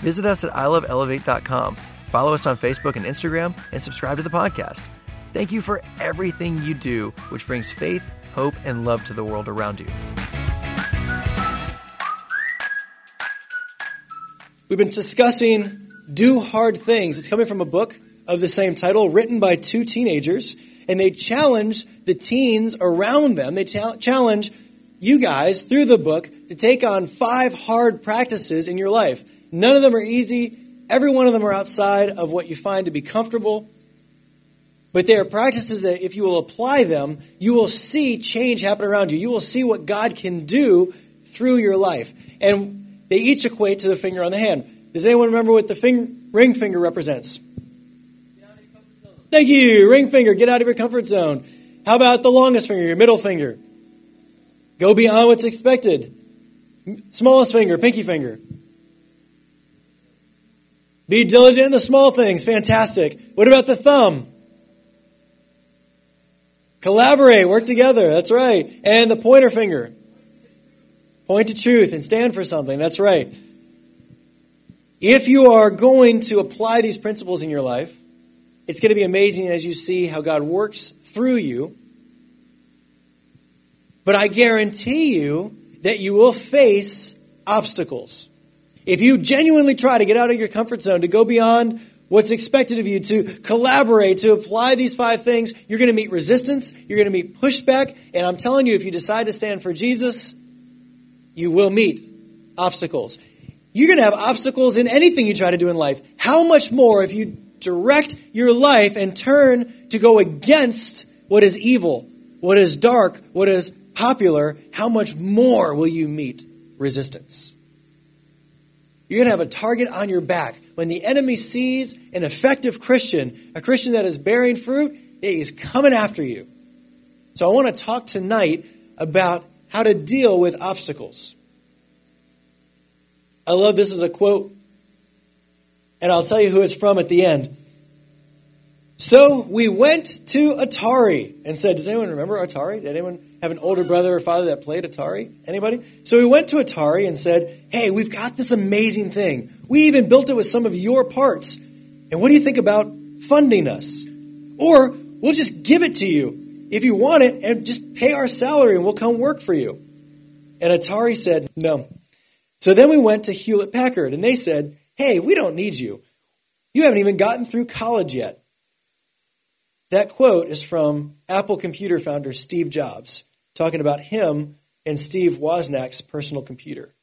visit us at iloveelevate.com. Follow us on Facebook and Instagram, and subscribe to the podcast. Thank you for everything you do, which brings faith, hope, and love to the world around you. We've been discussing Do Hard Things. It's coming from a book of the same title, written by two teenagers, and they challenge the teens around them. They challenge you guys through the book to take on five hard practices in your life. None of them are easy. Every one of them are outside of what you find to be comfortable. But they are practices that, if you will apply them, you will see change happen around you. You will see what God can do through your life. And they each equate to the finger on the hand. Does anyone remember what the fing- ring finger represents? Thank you. Ring finger, get out of your comfort zone. How about the longest finger, your middle finger? Go beyond what's expected. Smallest finger, pinky finger. Be diligent in the small things. Fantastic. What about the thumb? Collaborate, work together. That's right. And the pointer finger. Point to truth and stand for something. That's right. If you are going to apply these principles in your life, it's going to be amazing as you see how God works through you but I guarantee you that you will face obstacles. If you genuinely try to get out of your comfort zone, to go beyond what's expected of you, to collaborate, to apply these five things, you're going to meet resistance, you're going to meet pushback, and I'm telling you, if you decide to stand for Jesus, you will meet obstacles. You're going to have obstacles in anything you try to do in life. How much more if you direct your life and turn to go against what is evil, what is dark, what is popular, how much more will you meet resistance? You're going to have a target on your back. When the enemy sees an effective Christian, a Christian that is bearing fruit, he's coming after you. So I want to talk tonight about how to deal with obstacles. I love this as a quote, and I'll tell you who it's from at the end. So we went to Atari and said, Does anyone remember Atari? Did anyone have an older brother or father that played Atari? Anybody? So we went to Atari and said, Hey, we've got this amazing thing. We even built it with some of your parts. And what do you think about funding us? Or we'll just give it to you if you want it and just pay our salary and we'll come work for you. And Atari said, No. So then we went to Hewlett Packard and they said, Hey, we don't need you. You haven't even gotten through college yet. That quote is from Apple computer founder Steve Jobs, talking about him and Steve Wozniak's personal computer.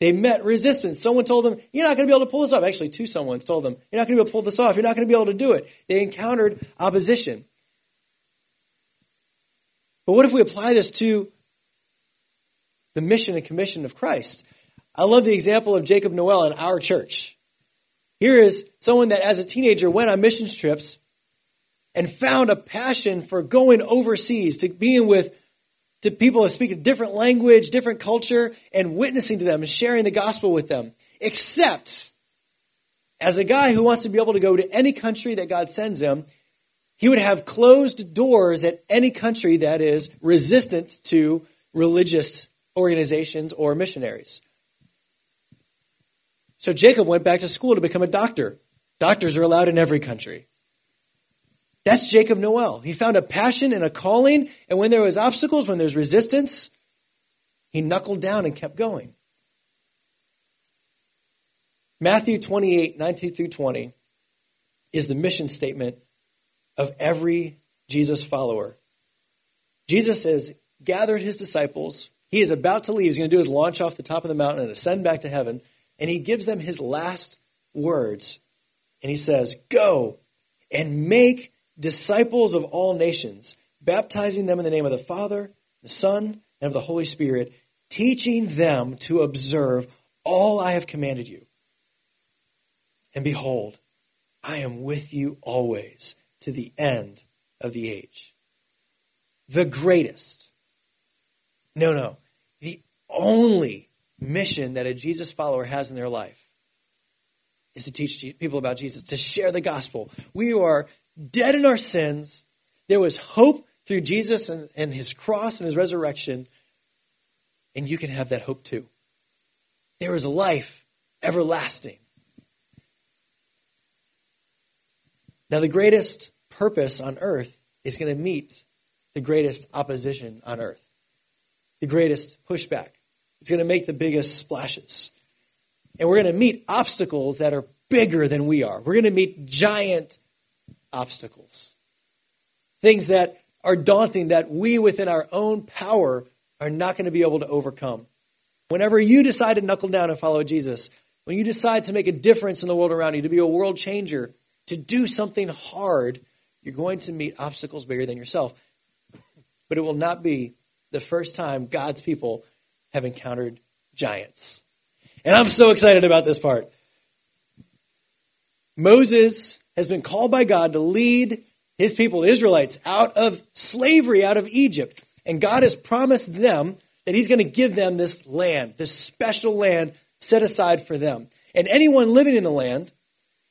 They met resistance. Someone told them, You're not going to be able to pull this off. Actually, two someone's told them, You're not going to be able to pull this off. You're not going to be able to do it. They encountered opposition. But what if we apply this to the mission and commission of Christ? I love the example of Jacob Noel in our church. Here is someone that, as a teenager, went on missions trips and found a passion for going overseas, to being with to people that speak a different language, different culture, and witnessing to them and sharing the gospel with them. Except, as a guy who wants to be able to go to any country that God sends him, he would have closed doors at any country that is resistant to religious organizations or missionaries. So Jacob went back to school to become a doctor. Doctors are allowed in every country. That's Jacob Noel. He found a passion and a calling, and when there was obstacles, when there's resistance, he knuckled down and kept going. Matthew 28, 19 through 20 is the mission statement of every Jesus follower. Jesus has gathered his disciples. He is about to leave. He's going to do his launch off the top of the mountain and ascend back to heaven. And he gives them his last words. And he says, Go and make disciples of all nations, baptizing them in the name of the Father, the Son, and of the Holy Spirit, teaching them to observe all I have commanded you. And behold, I am with you always to the end of the age. The greatest. No, no. The only mission that a Jesus follower has in their life is to teach people about Jesus, to share the gospel. We are dead in our sins. There was hope through Jesus and, and his cross and his resurrection, and you can have that hope too. There is a life everlasting. Now, the greatest purpose on earth is going to meet the greatest opposition on earth, the greatest pushback. It's going to make the biggest splashes. And we're going to meet obstacles that are bigger than we are. We're going to meet giant obstacles. Things that are daunting that we within our own power are not going to be able to overcome. Whenever you decide to knuckle down and follow Jesus, when you decide to make a difference in the world around you, to be a world changer, to do something hard, you're going to meet obstacles bigger than yourself. But it will not be the first time God's people have encountered giants. And I'm so excited about this part. Moses has been called by God to lead his people, the Israelites, out of slavery, out of Egypt. And God has promised them that he's going to give them this land, this special land set aside for them. And anyone living in the land,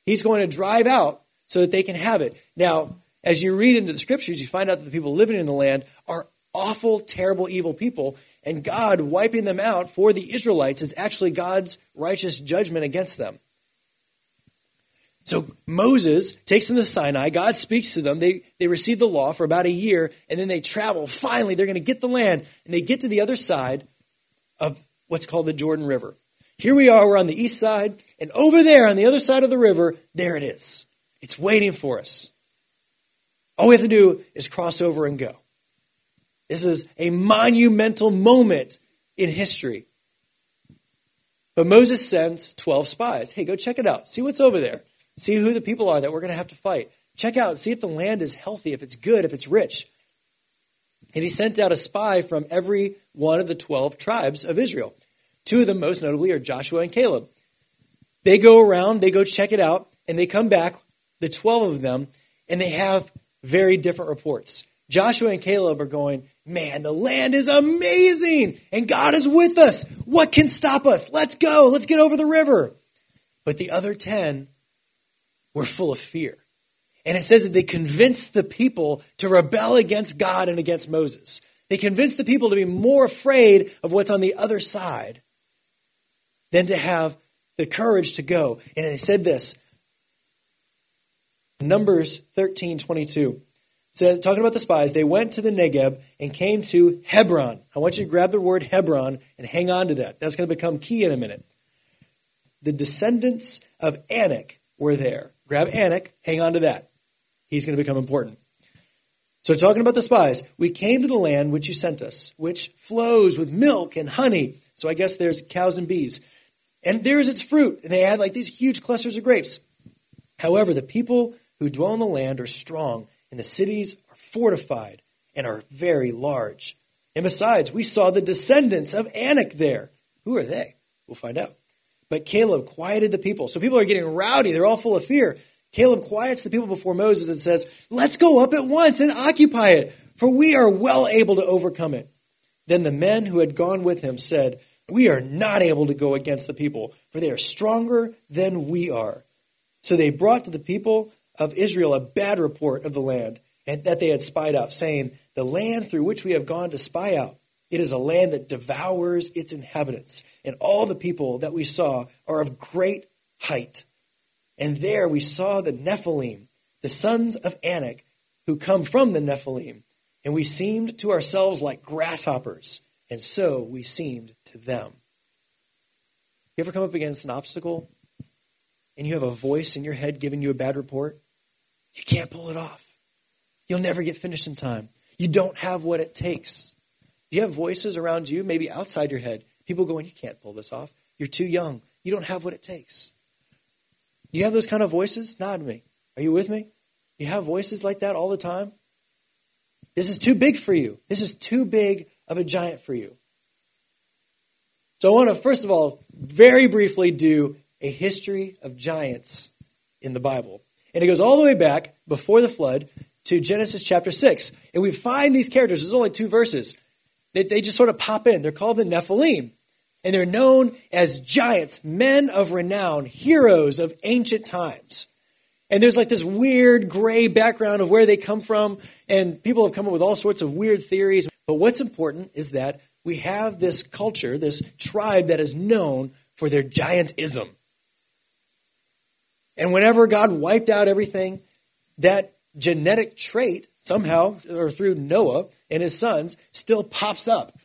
he's going to drive out so that they can have it. Now, as you read into the scriptures, you find out that the people living in the land are awful, terrible, evil people. And God wiping them out for the Israelites is actually God's righteous judgment against them. So Moses takes them to Sinai. God speaks to them. They, they receive the law for about a year, and then they travel. Finally, they're going to get the land, and they get to the other side of what's called the Jordan River. Here we are, we're on the east side, and over there on the other side of the river, there it is. It's waiting for us. All we have to do is cross over and go. This is a monumental moment in history. But Moses sends 12 spies. Hey, go check it out. See what's over there. See who the people are that we're going to have to fight. Check out, see if the land is healthy, if it's good, if it's rich. And he sent out a spy from every one of the 12 tribes of Israel. Two of them, most notably, are Joshua and Caleb. They go around, they go check it out, and they come back, the 12 of them, and they have very different reports. Joshua and Caleb are going, Man, the land is amazing, and God is with us. What can stop us? Let's go, let's get over the river. But the other 10 were full of fear. And it says that they convinced the people to rebel against God and against Moses. They convinced the people to be more afraid of what's on the other side than to have the courage to go. And they said this Numbers 13 22 says, talking about the spies, they went to the Negeb and came to Hebron. I want you to grab the word Hebron and hang on to that. That's going to become key in a minute. The descendants of Anak were there. Grab Anak, hang on to that. He's going to become important. So, talking about the spies, we came to the land which you sent us, which flows with milk and honey. So, I guess there's cows and bees. And there is its fruit. And they had like these huge clusters of grapes. However, the people who dwell in the land are strong, and the cities are fortified and are very large. And besides, we saw the descendants of Anak there. Who are they? We'll find out. But Caleb quieted the people. So people are getting rowdy. They're all full of fear. Caleb quiets the people before Moses and says, Let's go up at once and occupy it, for we are well able to overcome it. Then the men who had gone with him said, We are not able to go against the people, for they are stronger than we are. So they brought to the people of Israel a bad report of the land and that they had spied out, saying, The land through which we have gone to spy out it is a land that devours its inhabitants. And all the people that we saw are of great height. And there we saw the Nephilim, the sons of Anak, who come from the Nephilim. And we seemed to ourselves like grasshoppers, and so we seemed to them. You ever come up against an obstacle and you have a voice in your head giving you a bad report? You can't pull it off. You'll never get finished in time. You don't have what it takes. You have voices around you, maybe outside your head? People going, You can't pull this off. You're too young. You don't have what it takes. You have those kind of voices? Nod me. Are you with me? You have voices like that all the time? This is too big for you. This is too big of a giant for you. So I want to, first of all, very briefly do a history of giants in the Bible. And it goes all the way back before the flood to Genesis chapter 6. And we find these characters, there's only two verses. They, they just sort of pop in. They're called the Nephilim. And they're known as giants, men of renown, heroes of ancient times. And there's like this weird gray background of where they come from. And people have come up with all sorts of weird theories. But what's important is that we have this culture, this tribe that is known for their giantism. And whenever God wiped out everything, that genetic trait somehow, or through Noah and his sons, still pops up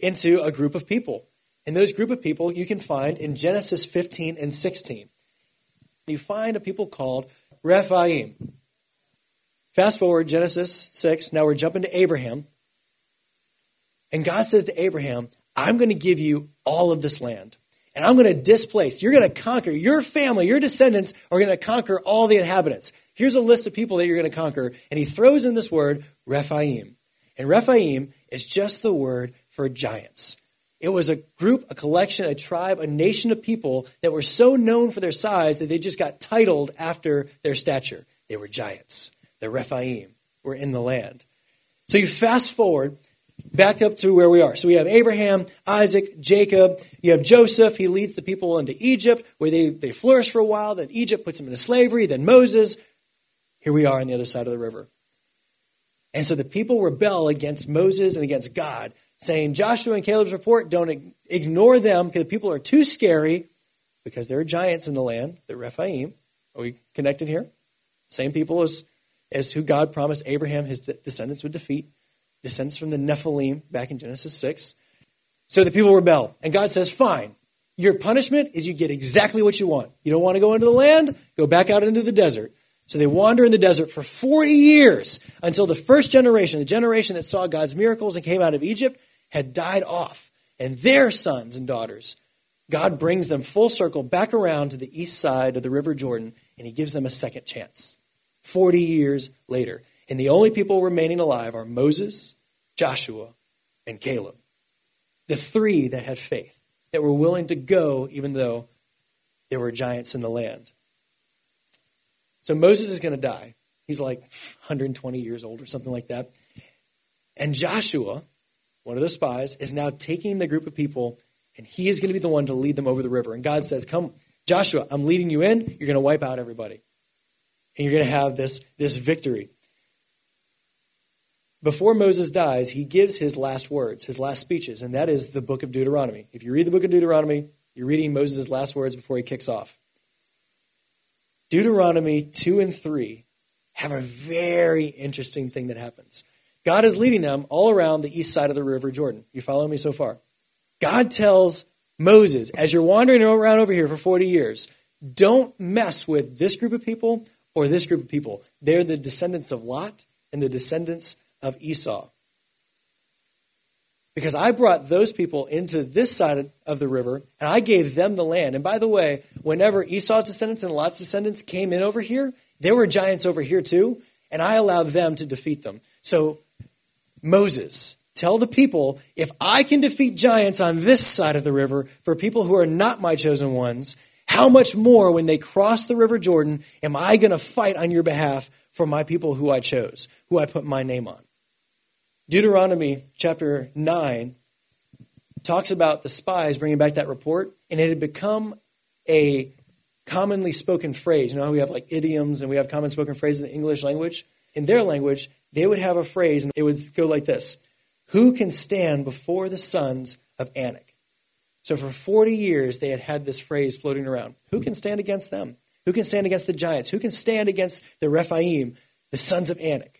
into a group of people. And those group of people you can find in Genesis 15 and 16. You find a people called Rephaim. Fast forward Genesis 6, now we're jumping to Abraham. And God says to Abraham, I'm going to give you all of this land and I'm going to displace. You're going to conquer. Your family, your descendants are going to conquer all the inhabitants. Here's a list of people that you're going to conquer. And he throws in this word, Rephaim. And Rephaim is just the word for giants. It was a group, a collection, a tribe, a nation of people that were so known for their size that they just got titled after their stature. They were giants. The Rephaim were in the land. So you fast forward back up to where we are. So we have Abraham, Isaac, Jacob. You have Joseph. He leads the people into Egypt, where they, they flourish for a while. Then Egypt puts them into slavery. Then Moses. Here we are on the other side of the river. And so the people rebel against Moses and against God, saying, Joshua and Caleb's report, don't ignore them because the people are too scary because there are giants in the land, the Rephaim. Are we connected here? Same people as, as who God promised Abraham his descendants would defeat descends from the Nephilim back in Genesis 6. So the people rebel. And God says, fine. Your punishment is you get exactly what you want. You don't want to go into the land? Go back out into the desert. So they wander in the desert for 40 years until the first generation, the generation that saw God's miracles and came out of Egypt, had died off. And their sons and daughters, God brings them full circle back around to the east side of the River Jordan, and he gives them a second chance. 40 years later. And the only people remaining alive are Moses, Joshua, and Caleb. The three that had faith, that were willing to go even though there were giants in the land. So Moses is going to die. He's like 120 years old or something like that. And Joshua, one of the spies, is now taking the group of people and he is going to be the one to lead them over the river. And God says, Come, Joshua, I'm leading you in. You're going to wipe out everybody. And you're going to have this, this victory before Moses dies, he gives his last words, his last speeches, and that is the book of Deuteronomy. If you read the book of Deuteronomy, you're reading Moses' last words before he kicks off. Deuteronomy 2 and 3 have a very interesting thing that happens. God is leading them all around the east side of the river Jordan. You follow me so far? God tells Moses, as you're wandering around over here for 40 years, don't mess with this group of people or this group of people. They're the descendants of Lot and the descendants of Esau. Because I brought those people into this side of the river and I gave them the land. And by the way, whenever Esau's descendants and Lot's descendants came in over here, there were giants over here too, and I allowed them to defeat them. So, Moses, tell the people if I can defeat giants on this side of the river for people who are not my chosen ones, how much more when they cross the river Jordan am I going to fight on your behalf for my people who I chose, who I put my name on? Deuteronomy chapter 9 talks about the spies bringing back that report, and it had become a commonly spoken phrase. You know how we have like idioms and we have common spoken phrases in the English language? In their language, they would have a phrase, and it would go like this Who can stand before the sons of Anak? So for 40 years, they had had this phrase floating around. Who can stand against them? Who can stand against the giants? Who can stand against the Rephaim, the sons of Anak?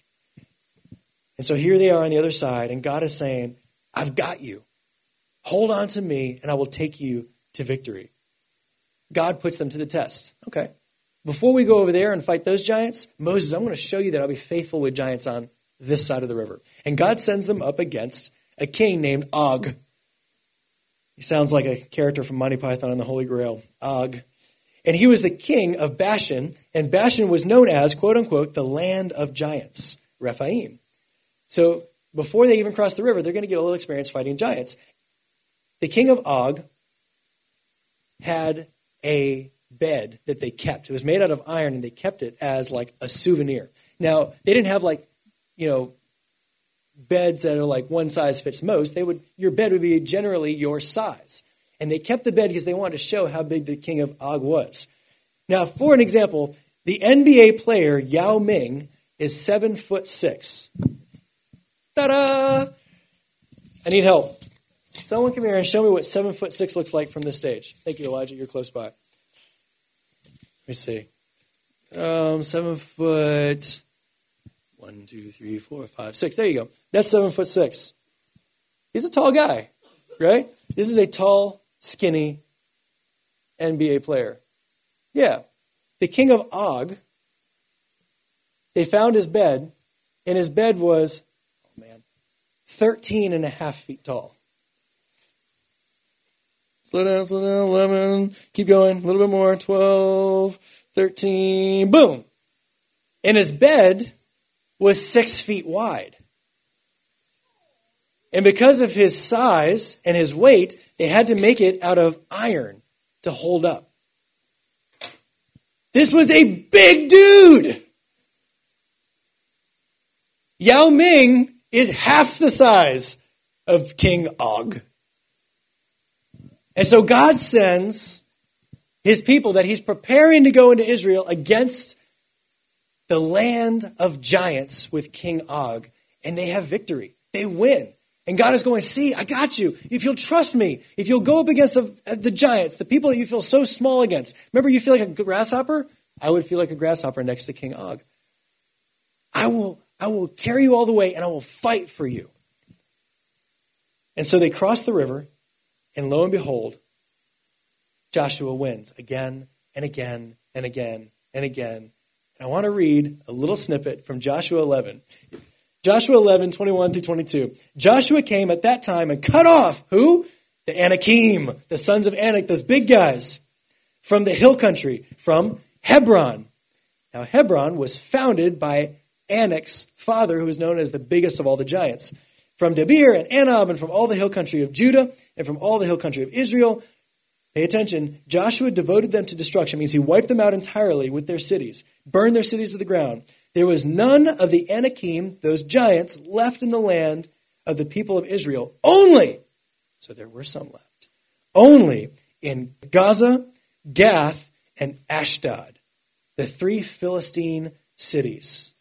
And so here they are on the other side, and God is saying, I've got you. Hold on to me, and I will take you to victory. God puts them to the test. Okay. Before we go over there and fight those giants, Moses, I'm going to show you that I'll be faithful with giants on this side of the river. And God sends them up against a king named Og. He sounds like a character from Monty Python and the Holy Grail. Og. And he was the king of Bashan, and Bashan was known as, quote unquote, the land of giants, Rephaim. So before they even cross the river, they're going to get a little experience fighting giants. The king of Og had a bed that they kept. It was made out of iron, and they kept it as like a souvenir. Now, they didn't have like, you know, beds that are like one size fits most. They would your bed would be generally your size. And they kept the bed because they wanted to show how big the king of Og was. Now, for an example, the NBA player Yao Ming is seven foot six. Ta-da! I need help. Someone come here and show me what seven foot six looks like from this stage. Thank you, Elijah. You're close by. Let me see. Um, seven foot. One, two, three, four, five, six. There you go. That's seven foot six. He's a tall guy, right? This is a tall, skinny NBA player. Yeah. The king of Og, they found his bed, and his bed was, 13 and a half feet tall. Slow down, slow down, 11. Keep going, a little bit more. 12, 13, boom. And his bed was six feet wide. And because of his size and his weight, they had to make it out of iron to hold up. This was a big dude. Yao Ming is half the size of King Og. And so God sends his people that he's preparing to go into Israel against the land of giants with King Og, and they have victory. They win. And God is going, see, I got you. If you'll trust me, if you'll go up against the, the giants, the people that you feel so small against. Remember, you feel like a grasshopper? I would feel like a grasshopper next to King Og. I will, I will carry you all the way and I will fight for you. And so they cross the river, and lo and behold, Joshua wins again and again and again and again. And I want to read a little snippet from Joshua 11. Joshua 11, 21 through 22. Joshua came at that time and cut off who? The Anakim, the sons of Anak, those big guys from the hill country, from Hebron. Now, Hebron was founded by Anak's father, who was known as the biggest of all the giants. From Debir and Anab, and from all the hill country of Judah, and from all the hill country of Israel. Pay attention. Joshua devoted them to destruction, means he wiped them out entirely with their cities, burned their cities to the ground. There was none of the Anakim, those giants, left in the land of the people of Israel. Only, so there were some left, only in Gaza, Gath, and Ashdod, the three Philistine cities,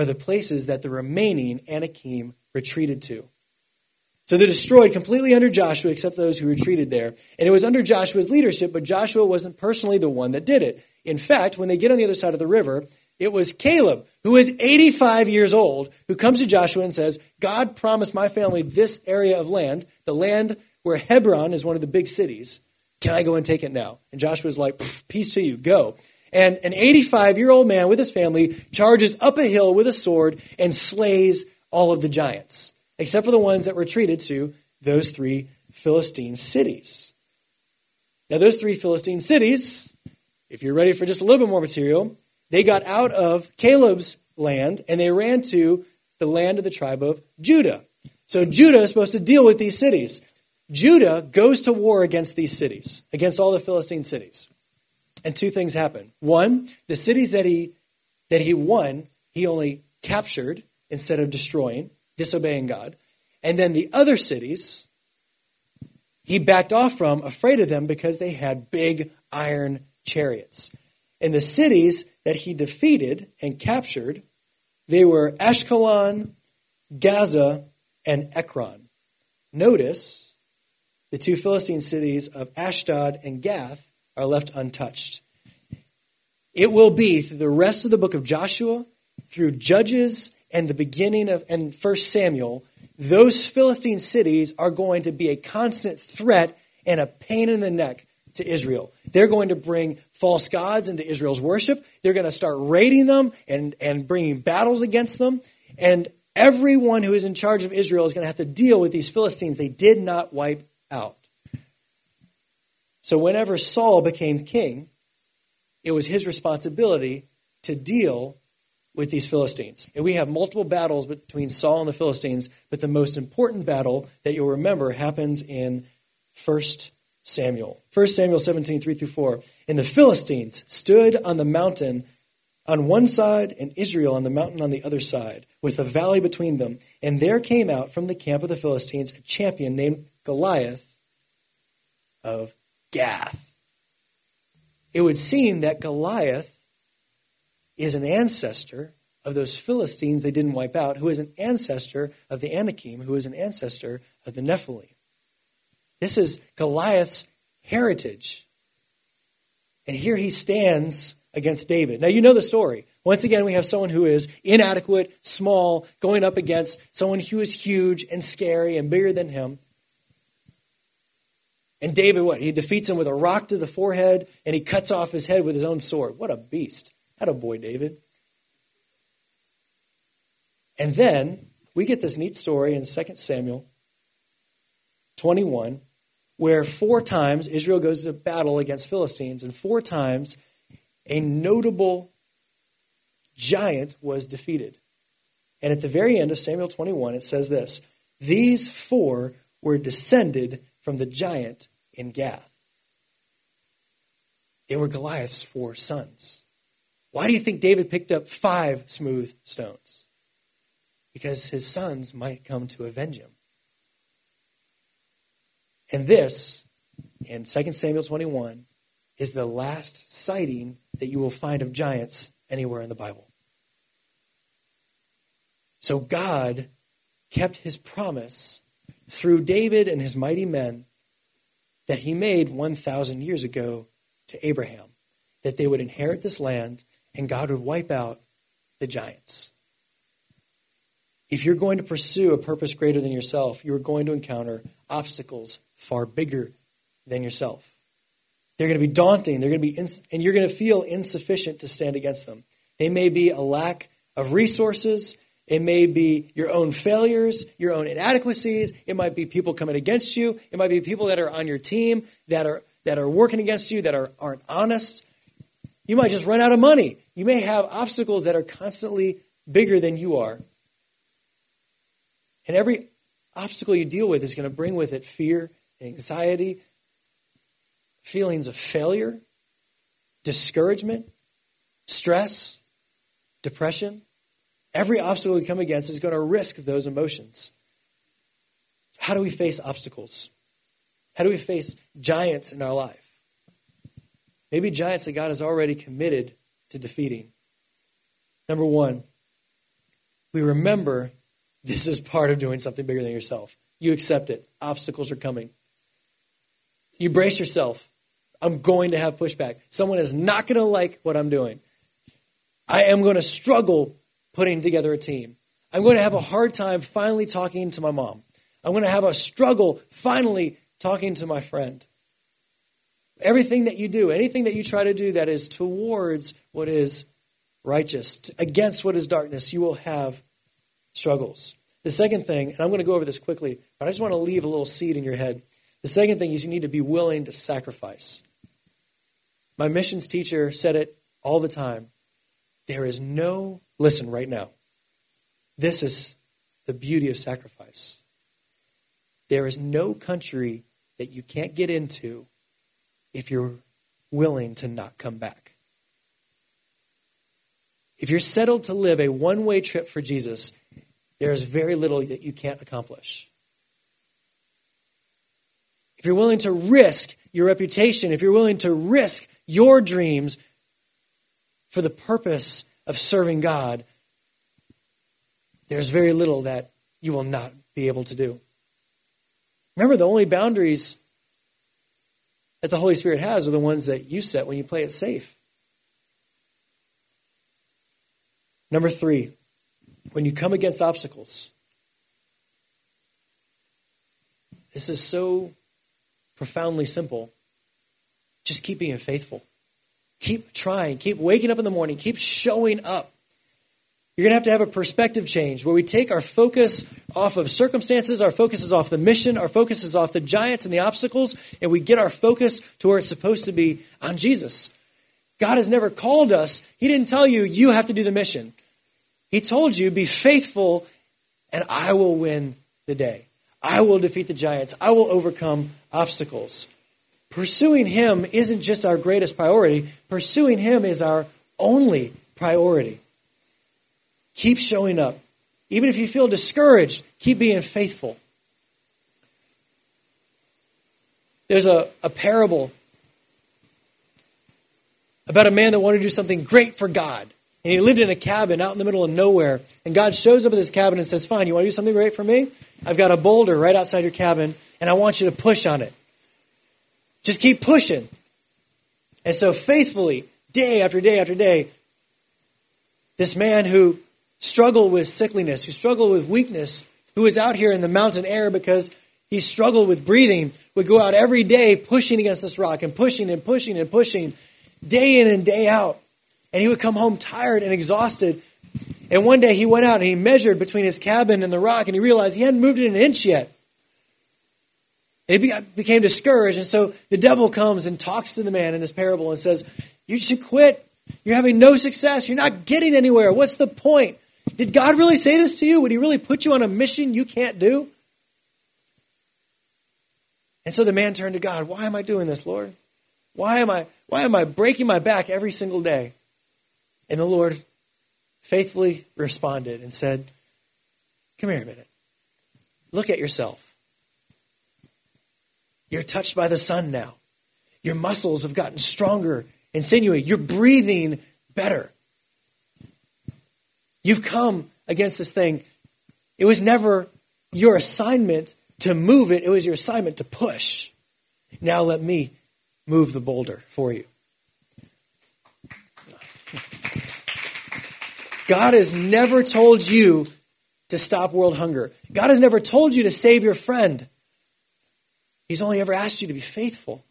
are the places that the remaining Anakim retreated to. So they're destroyed completely under Joshua, except those who retreated there. And it was under Joshua's leadership, but Joshua wasn't personally the one that did it. In fact, when they get on the other side of the river, it was Caleb, who is 85 years old, who comes to Joshua and says, God promised my family this area of land, the land where Hebron is one of the big cities. Can I go and take it now? And Joshua's like, Peace to you, go. And an 85 year old man with his family charges up a hill with a sword and slays all of the giants, except for the ones that retreated to those three Philistine cities. Now, those three Philistine cities, if you're ready for just a little bit more material, they got out of Caleb's land and they ran to the land of the tribe of Judah. So Judah is supposed to deal with these cities. Judah goes to war against these cities, against all the Philistine cities. And two things happen. One, the cities that he that he won, he only captured instead of destroying, disobeying God. And then the other cities, he backed off from, afraid of them because they had big iron chariots. And the cities that he defeated and captured, they were Ashkelon, Gaza, and Ekron. Notice the two Philistine cities of Ashdod and Gath are left untouched. It will be through the rest of the book of Joshua, through Judges, and the beginning of and First Samuel, those Philistine cities are going to be a constant threat and a pain in the neck to Israel. They're going to bring false gods into Israel's worship. They're going to start raiding them and, and bringing battles against them. And everyone who is in charge of Israel is going to have to deal with these Philistines they did not wipe out. So, whenever Saul became king, it was his responsibility to deal with these Philistines. And we have multiple battles between Saul and the Philistines, but the most important battle that you'll remember happens in 1 Samuel. 1 Samuel 17, 3 through 4. And the Philistines stood on the mountain on one side and Israel on the mountain on the other side, with a valley between them. And there came out from the camp of the Philistines a champion named Goliath of Gath. It would seem that Goliath is an ancestor of those Philistines they didn't wipe out, who is an ancestor of the Anakim, who is an ancestor of the Nephilim. This is Goliath's heritage. And here he stands against David. Now, you know the story. Once again, we have someone who is inadequate, small, going up against someone who is huge and scary and bigger than him. And David, what? He defeats him with a rock to the forehead and he cuts off his head with his own sword. What a beast. Had a boy, David. And then we get this neat story in 2 Samuel 21 where four times Israel goes to battle against Philistines, and four times a notable giant was defeated. And at the very end of Samuel 21, it says this These four were descended from the giant in Gath. They were Goliath's four sons. Why do you think David picked up five smooth stones? Because his sons might come to avenge him. And this, in 2 Samuel 21, is the last sighting that you will find of giants anywhere in the Bible. So God kept his promise through David and his mighty men that he made 1,000 years ago to Abraham, that they would inherit this land and God would wipe out the giants. If you're going to pursue a purpose greater than yourself, you're going to encounter obstacles far bigger than yourself. They're going to be daunting. They're going to be, ins- and you're going to feel insufficient to stand against them. They may be a lack of resources. It may be your own failures, your own inadequacies. It might be people coming against you. It might be people that are on your team that are that are working against you that are, aren't honest. You might just run out of money. You may have obstacles that are constantly bigger than you are. And every obstacle you deal with is going to bring with it fear anxiety, feelings of failure, discouragement, stress, depression. Every obstacle we come against is going to risk those emotions. How do we face obstacles? How do we face giants in our life? Maybe giants that God has already committed to defeating. Number one, we remember this is part of doing something bigger than yourself. You accept it. Obstacles are coming. You brace yourself. I'm going to have pushback. Someone is not going to like what I'm doing. I am going to struggle putting together a team. I'm going to have a hard time finally talking to my mom. I'm going to have a struggle finally talking to my friend. Everything that you do, anything that you try to do that is towards what is righteous, against what is darkness, you will have struggles. The second thing, and I'm going to go over this quickly, but I just want to leave a little seed in your head. The second thing is you need to be willing to sacrifice. My missions teacher said it all the time. There is no, listen right now. This is the beauty of sacrifice. There is no country that you can't get into if you're willing to not come back. If you're settled to live a one way trip for Jesus, there is very little that you can't accomplish if you're willing to risk your reputation, if you're willing to risk your dreams for the purpose of serving God, there's very little that you will not be able to do. Remember, the only boundaries that the Holy Spirit has are the ones that you set when you play it safe. Number three, when you come against obstacles, this is so profoundly simple. Just keep being faithful. Keep trying. Keep waking up in the morning. Keep showing up. You're going to have to have a perspective change where we take our focus off of circumstances, our focus is off the mission, our focus is off the giants and the obstacles, and we get our focus to where it's supposed to be on Jesus. God has never called us. He didn't tell you, you have to do the mission. He told you, be faithful, and I will win the day. I will defeat the giants. I will overcome obstacles. Pursuing Him isn't just our greatest priority, pursuing Him is our only priority. Keep showing up. Even if you feel discouraged, keep being faithful. There's a, a parable about a man that wanted to do something great for God. And he lived in a cabin out in the middle of nowhere. And God shows up at this cabin and says, Fine, you want to do something great for me? I've got a boulder right outside your cabin, and I want you to push on it. Just keep pushing. And so, faithfully, day after day after day, this man who struggled with sickliness, who struggled with weakness, who was out here in the mountain air because he struggled with breathing, would go out every day pushing against this rock and pushing and pushing and pushing, day in and day out. And he would come home tired and exhausted. And one day he went out and he measured between his cabin and the rock and he realized he hadn't moved it an inch yet. And he became discouraged. And so the devil comes and talks to the man in this parable and says, You should quit. You're having no success. You're not getting anywhere. What's the point? Did God really say this to you? Would He really put you on a mission you can't do? And so the man turned to God. Why am I doing this, Lord? Why am I why am I breaking my back every single day? And the Lord faithfully responded and said, Come here a minute. Look at yourself. You're touched by the sun now. Your muscles have gotten stronger and sinewy. You're breathing better. You've come against this thing. It was never your assignment to move it, it was your assignment to push. Now let me move the boulder for you. God has never told you to stop world hunger. God has never told you to save your friend. He's only ever asked you to be faithful,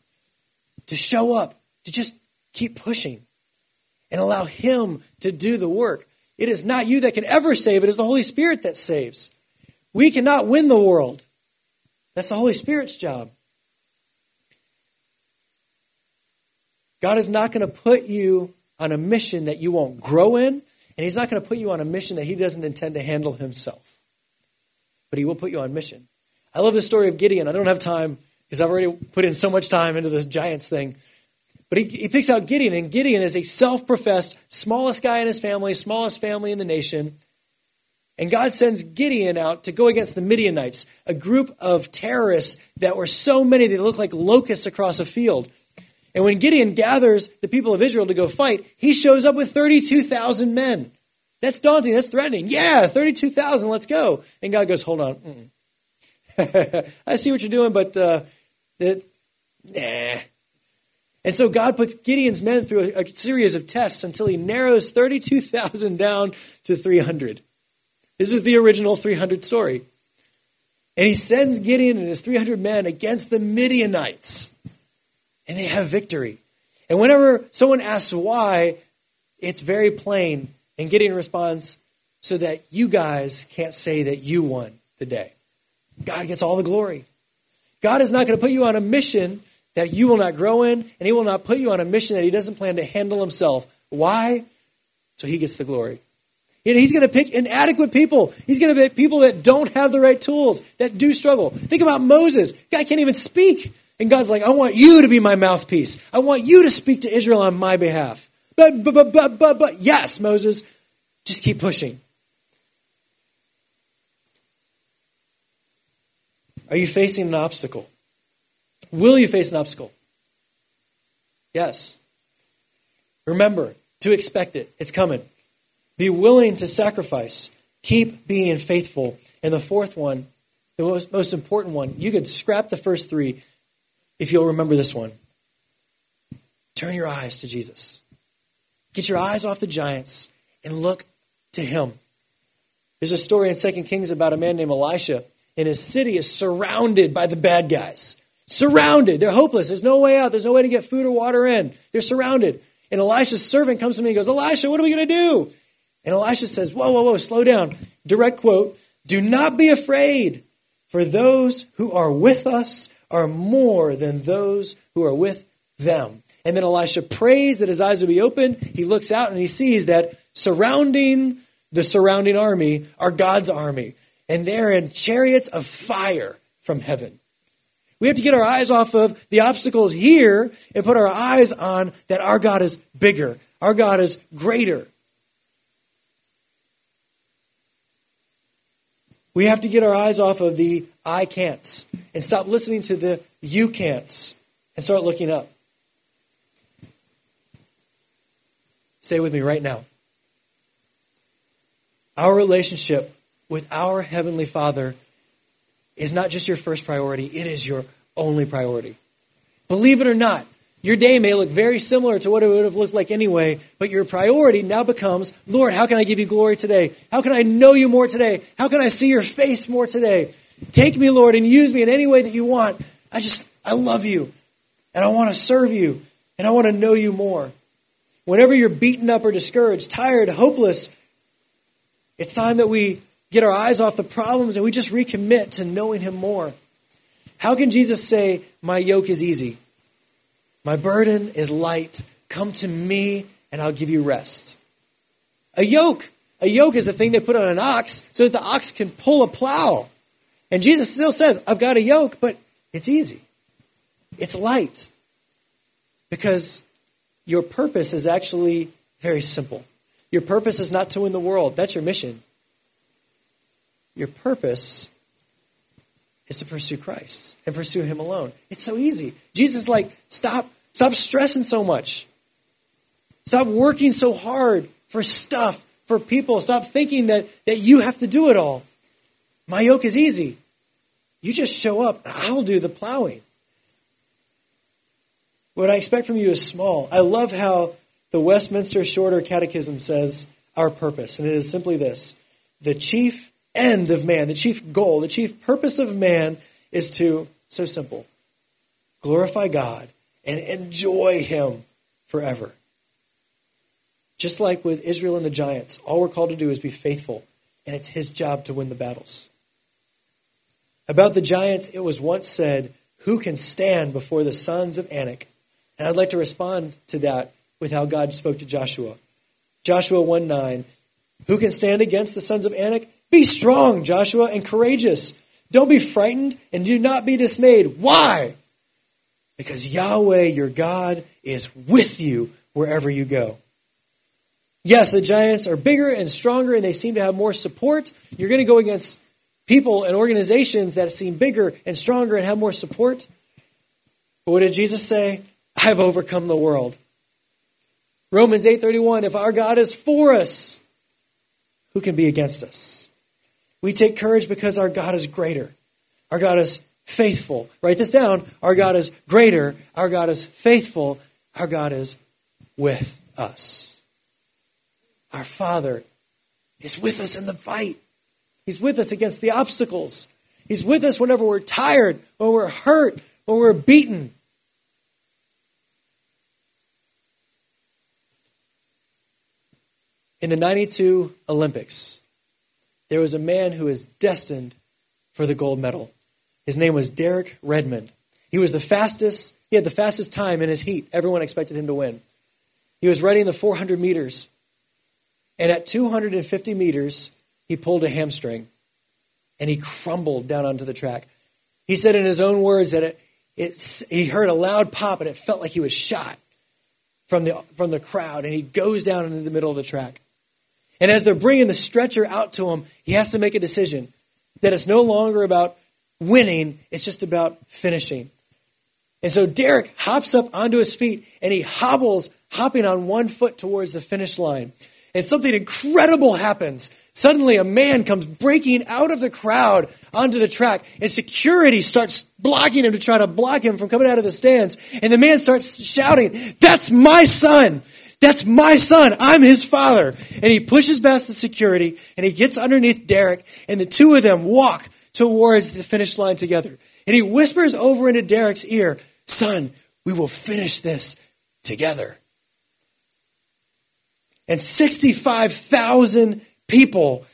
to show up, to just keep pushing and allow Him to do the work. It is not you that can ever save, it is the Holy Spirit that saves. We cannot win the world. That's the Holy Spirit's job. God is not going to put you on a mission that you won't grow in, and He's not going to put you on a mission that He doesn't intend to handle Himself. But He will put you on mission. I love the story of Gideon. I don't have time because I've already put in so much time into this giants thing. But he, he picks out Gideon, and Gideon is a self professed smallest guy in his family, smallest family in the nation. And God sends Gideon out to go against the Midianites, a group of terrorists that were so many they looked like locusts across a field. And when Gideon gathers the people of Israel to go fight, he shows up with 32,000 men. That's daunting. That's threatening. Yeah, 32,000, let's go. And God goes, hold on. I see what you're doing, but uh, it, nah. And so God puts Gideon's men through a, a series of tests until he narrows 32,000 down to 300. This is the original 300 story. And he sends Gideon and his 300 men against the Midianites. And they have victory. And whenever someone asks why, it's very plain. And Gideon responds, so that you guys can't say that you won the day. God gets all the glory. God is not going to put you on a mission that you will not grow in, and He will not put you on a mission that He doesn't plan to handle Himself. Why? So He gets the glory. And he's going to pick inadequate people. He's going to pick people that don't have the right tools, that do struggle. Think about Moses. Guy can't even speak. And God's like, I want you to be my mouthpiece. I want you to speak to Israel on my behalf. But, but, but, but, but, but, yes, Moses, just keep pushing. Are you facing an obstacle? Will you face an obstacle? Yes. Remember to expect it. It's coming. Be willing to sacrifice. Keep being faithful. And the fourth one, the most, most important one, you could scrap the first three if you'll remember this one. Turn your eyes to Jesus. Get your eyes off the giants and look to him. There's a story in 2 Kings about a man named Elisha, and his city is surrounded by the bad guys. Surrounded. They're hopeless. There's no way out. There's no way to get food or water in. They're surrounded. And Elisha's servant comes to me and goes, Elisha, what are we going to do? And Elisha says, Whoa, whoa, whoa, slow down. Direct quote Do not be afraid, for those who are with us are more than those who are with them. And then Elisha prays that his eyes will be open. He looks out and he sees that surrounding the surrounding army are God's army. And they're in chariots of fire from heaven. We have to get our eyes off of the obstacles here and put our eyes on that our God is bigger, our God is greater. We have to get our eyes off of the I can'ts and stop listening to the you can'ts and start looking up. Say with me right now. Our relationship with our Heavenly Father is not just your first priority, it is your only priority. Believe it or not, your day may look very similar to what it would have looked like anyway, but your priority now becomes Lord, how can I give you glory today? How can I know you more today? How can I see your face more today? Take me, Lord, and use me in any way that you want. I just, I love you, and I want to serve you, and I want to know you more. Whenever you're beaten up or discouraged, tired, hopeless, it's time that we get our eyes off the problems and we just recommit to knowing Him more. How can Jesus say, My yoke is easy? My burden is light. Come to me and I'll give you rest. A yoke. A yoke is a thing they put on an ox so that the ox can pull a plow. And Jesus still says, I've got a yoke, but it's easy. It's light. Because your purpose is actually very simple. Your purpose is not to win the world. That's your mission. Your purpose is to pursue Christ and pursue Him alone. It's so easy. Jesus like, stop, stop stressing so much. Stop working so hard for stuff, for people. Stop thinking that, that you have to do it all. My yoke is easy. You just show up, I'll do the plowing. What I expect from you is small. I love how the Westminster Shorter Catechism says our purpose, and it is simply this the chief end of man, the chief goal, the chief purpose of man is to, so simple, glorify God and enjoy Him forever. Just like with Israel and the giants, all we're called to do is be faithful, and it's His job to win the battles. About the giants, it was once said, Who can stand before the sons of Anak? And I'd like to respond to that with how God spoke to Joshua. Joshua 1 9. Who can stand against the sons of Anak? Be strong, Joshua, and courageous. Don't be frightened and do not be dismayed. Why? Because Yahweh, your God, is with you wherever you go. Yes, the giants are bigger and stronger and they seem to have more support. You're going to go against people and organizations that seem bigger and stronger and have more support. But what did Jesus say? I've overcome the world. Romans 8:31 if our God is for us who can be against us we take courage because our God is greater. Our God is faithful. Write this down. Our God is greater. Our God is faithful. Our God is with us. Our father is with us in the fight. He's with us against the obstacles. He's with us whenever we're tired when we're hurt when we're beaten. In the 92 Olympics, there was a man who was destined for the gold medal. His name was Derek Redmond. He was the fastest, he had the fastest time in his heat. Everyone expected him to win. He was running the 400 meters. And at 250 meters, he pulled a hamstring and he crumbled down onto the track. He said in his own words that it, it, he heard a loud pop and it felt like he was shot from the, from the crowd. And he goes down into the middle of the track. And as they're bringing the stretcher out to him, he has to make a decision that it's no longer about winning, it's just about finishing. And so Derek hops up onto his feet and he hobbles, hopping on one foot towards the finish line. And something incredible happens. Suddenly, a man comes breaking out of the crowd onto the track, and security starts blocking him to try to block him from coming out of the stands. And the man starts shouting, That's my son! That's my son. I'm his father. And he pushes past the security and he gets underneath Derek, and the two of them walk towards the finish line together. And he whispers over into Derek's ear, Son, we will finish this together. And 65,000 people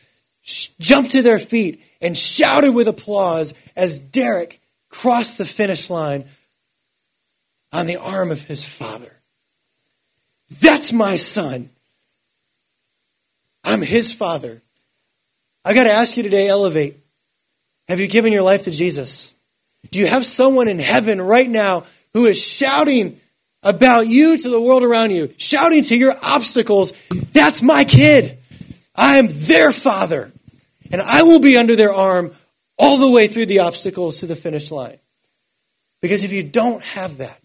jumped to their feet and shouted with applause as Derek crossed the finish line on the arm of his father. That's my son. I'm his father. I got to ask you today, Elevate. Have you given your life to Jesus? Do you have someone in heaven right now who is shouting about you to the world around you, shouting to your obstacles, That's my kid. I am their father. And I will be under their arm all the way through the obstacles to the finish line. Because if you don't have that,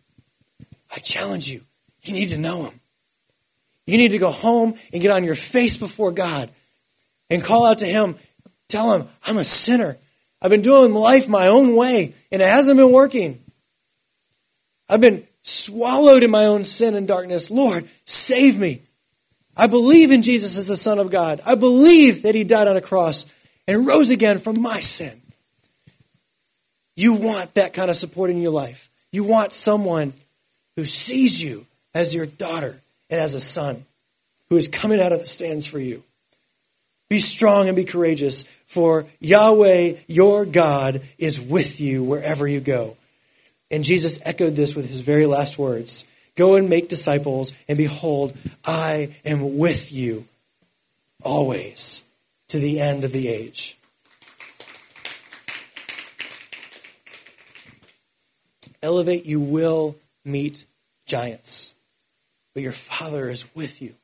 I challenge you, you need to know him. You need to go home and get on your face before God and call out to him. Tell him, I'm a sinner. I've been doing life my own way, and it hasn't been working. I've been swallowed in my own sin and darkness. Lord, save me. I believe in Jesus as the Son of God. I believe that He died on a cross and rose again from my sin. You want that kind of support in your life. You want someone who sees you as your daughter and as a son who is coming out of the stands for you. Be strong and be courageous, for Yahweh, your God, is with you wherever you go. And Jesus echoed this with his very last words Go and make disciples, and behold, I am with you always to the end of the age. Elevate, you will meet giants, but your Father is with you.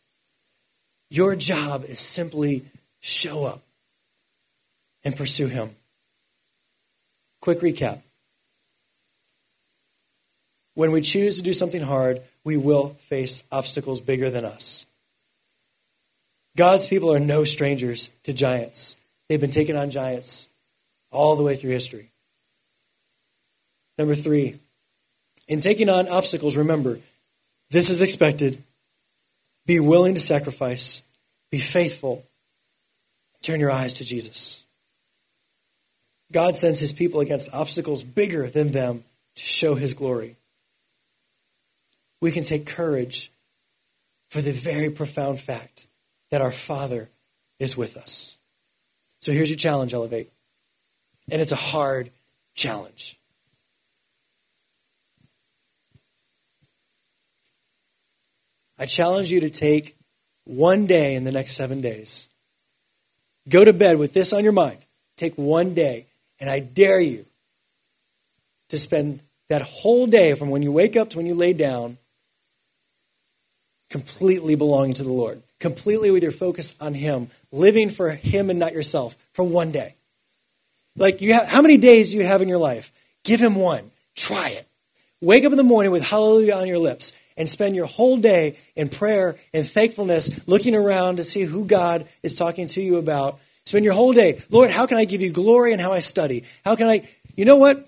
Your job is simply show up and pursue Him. Quick recap when we choose to do something hard, we will face obstacles bigger than us. God's people are no strangers to giants. They've been taking on giants all the way through history. Number three, in taking on obstacles, remember, this is expected. Be willing to sacrifice, be faithful, turn your eyes to Jesus. God sends his people against obstacles bigger than them to show his glory we can take courage for the very profound fact that our Father is with us. So here's your challenge, Elevate. And it's a hard challenge. I challenge you to take one day in the next seven days. Go to bed with this on your mind. Take one day, and I dare you to spend that whole day from when you wake up to when you lay down completely belonging to the Lord, completely with your focus on Him, living for Him and not yourself for one day. Like you have, how many days do you have in your life? Give Him one. Try it. Wake up in the morning with hallelujah on your lips and spend your whole day in prayer and thankfulness, looking around to see who God is talking to you about. Spend your whole day, Lord, how can I give you glory in how I study? How can I, you know what?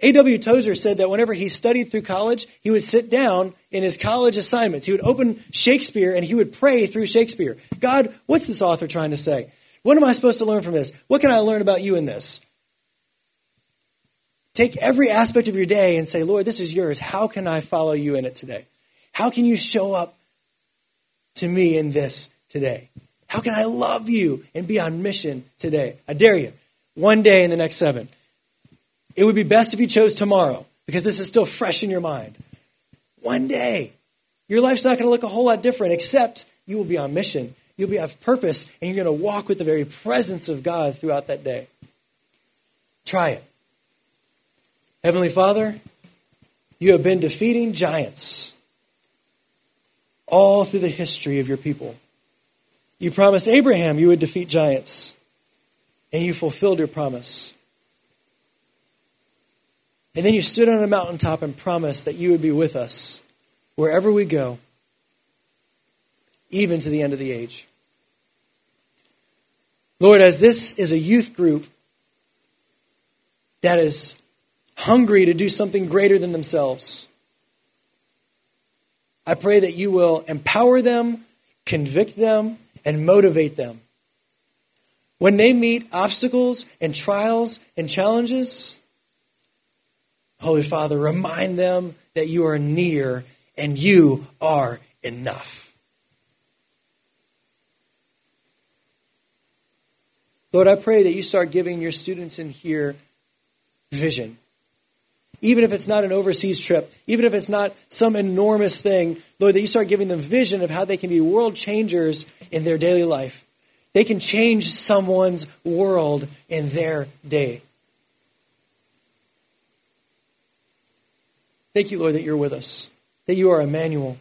A.W. Tozer said that whenever he studied through college, he would sit down in his college assignments. He would open Shakespeare and he would pray through Shakespeare. God, what's this author trying to say? What am I supposed to learn from this? What can I learn about you in this? Take every aspect of your day and say, Lord, this is yours. How can I follow you in it today? How can you show up to me in this today? How can I love you and be on mission today? I dare you. One day in the next seven. It would be best if you chose tomorrow because this is still fresh in your mind. One day, your life's not going to look a whole lot different except you will be on mission. You'll be have purpose and you're going to walk with the very presence of God throughout that day. Try it. Heavenly Father, you have been defeating giants all through the history of your people. You promised Abraham you would defeat giants, and you fulfilled your promise. And then you stood on a mountaintop and promised that you would be with us wherever we go, even to the end of the age. Lord, as this is a youth group that is hungry to do something greater than themselves, I pray that you will empower them, convict them, and motivate them. When they meet obstacles and trials and challenges, Holy Father, remind them that you are near and you are enough. Lord, I pray that you start giving your students in here vision. Even if it's not an overseas trip, even if it's not some enormous thing, Lord, that you start giving them vision of how they can be world changers in their daily life. They can change someone's world in their day. Thank you, Lord, that you're with us, that you are Emmanuel,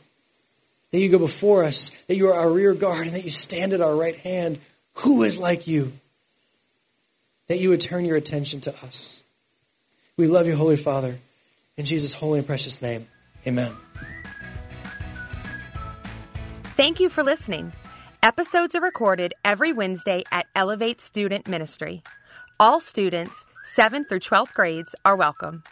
that you go before us, that you are our rear guard, and that you stand at our right hand. Who is like you? That you would turn your attention to us. We love you, Holy Father. In Jesus' holy and precious name, amen. Thank you for listening. Episodes are recorded every Wednesday at Elevate Student Ministry. All students, 7th through 12th grades, are welcome.